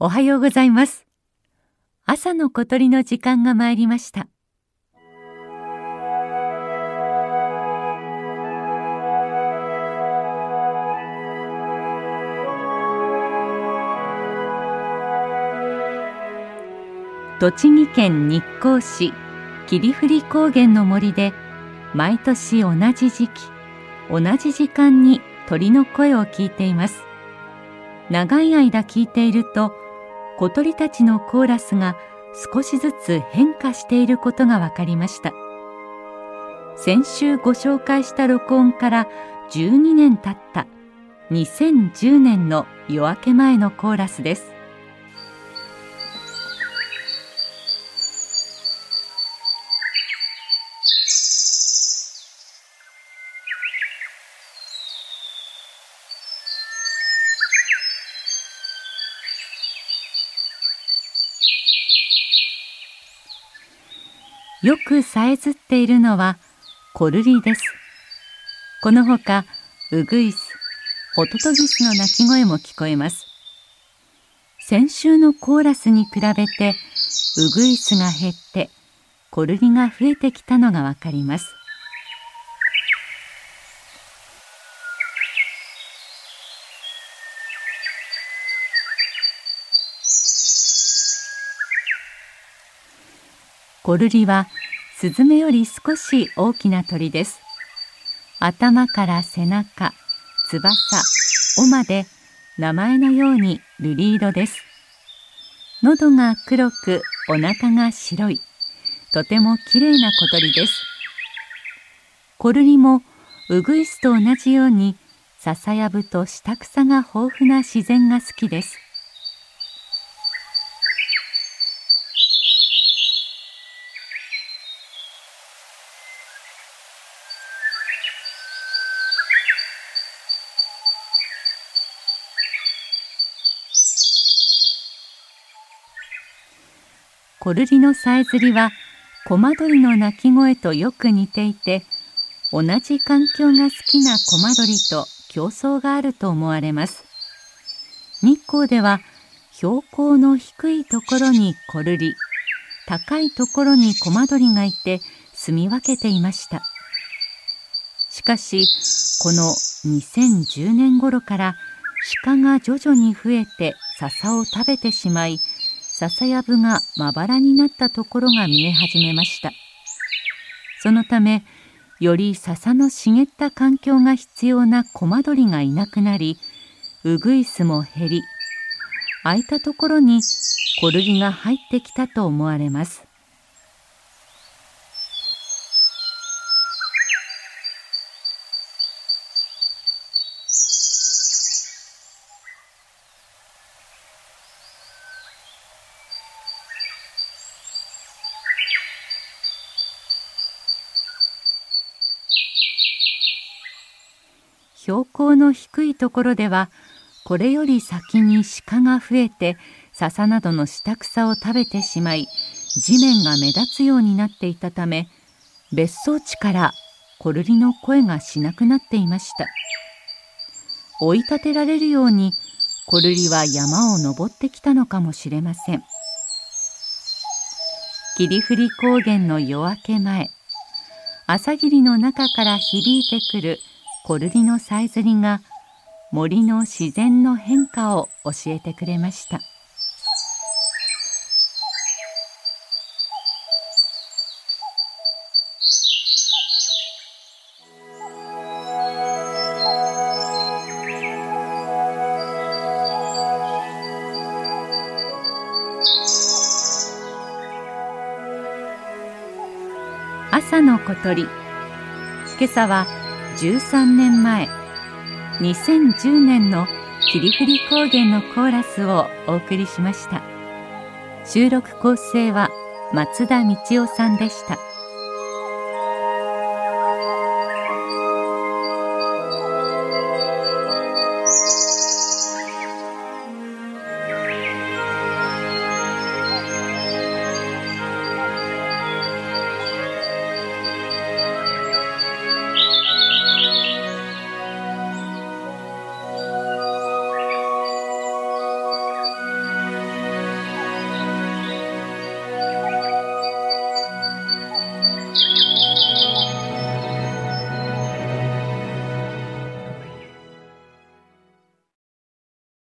おはようございます。朝の小鳥の時間が参りました。栃木県日光市霧降高原の森で毎年同じ時期同じ時間に鳥の声を聞いています長い間聞いていると小鳥たちのコーラスが少しずつ変化していることが分かりました。先週ご紹介した録音から12年経った2010年の夜明け前のコーラスです。よくさえずっているのはコルリです。このほかウグイス、ホトトギスの鳴き声も聞こえます。先週のコーラスに比べてウグイスが減ってコルリが増えてきたのがわかります。コルリはスズメより少し大きな鳥です。頭から背中、翼、尾まで名前のように瑠璃色です。喉が黒くお腹が白い、とてもきれいな小鳥です。コルリもウグイスと同じように笹やぶと下草が豊富な自然が好きです。コルリのさえずりはコマドリの鳴き声とよく似ていて同じ環境が好きなコマドリと競争があると思われます。日光では標高の低いところにコルリ高いところにコマドリがいて住み分けていました。しかしこの2010年頃から鹿が徐々に増えて笹を食べてしまい笹やぶがまばらになったところが見え始めました。そのためより笹の茂った環境が必要なコマドリがいなくなりウグイスも減り空いたところにコルギが入ってきたと思われます。標高の低いところではこれより先に鹿が増えて笹などの下草を食べてしまい地面が目立つようになっていたため別荘地からコルリの声がしなくなっていました。追い立てられるようにコルリは山を登ってきたのかもしれません。霧降高原の夜明け前朝霧の中から響いてくるコルリのさえずりが森の自然の変化を教えてくれました。朝の小鳥。今朝は13年前2010年の霧降高原のコーラスをお送りしました。収録構成は松田道夫さんでした。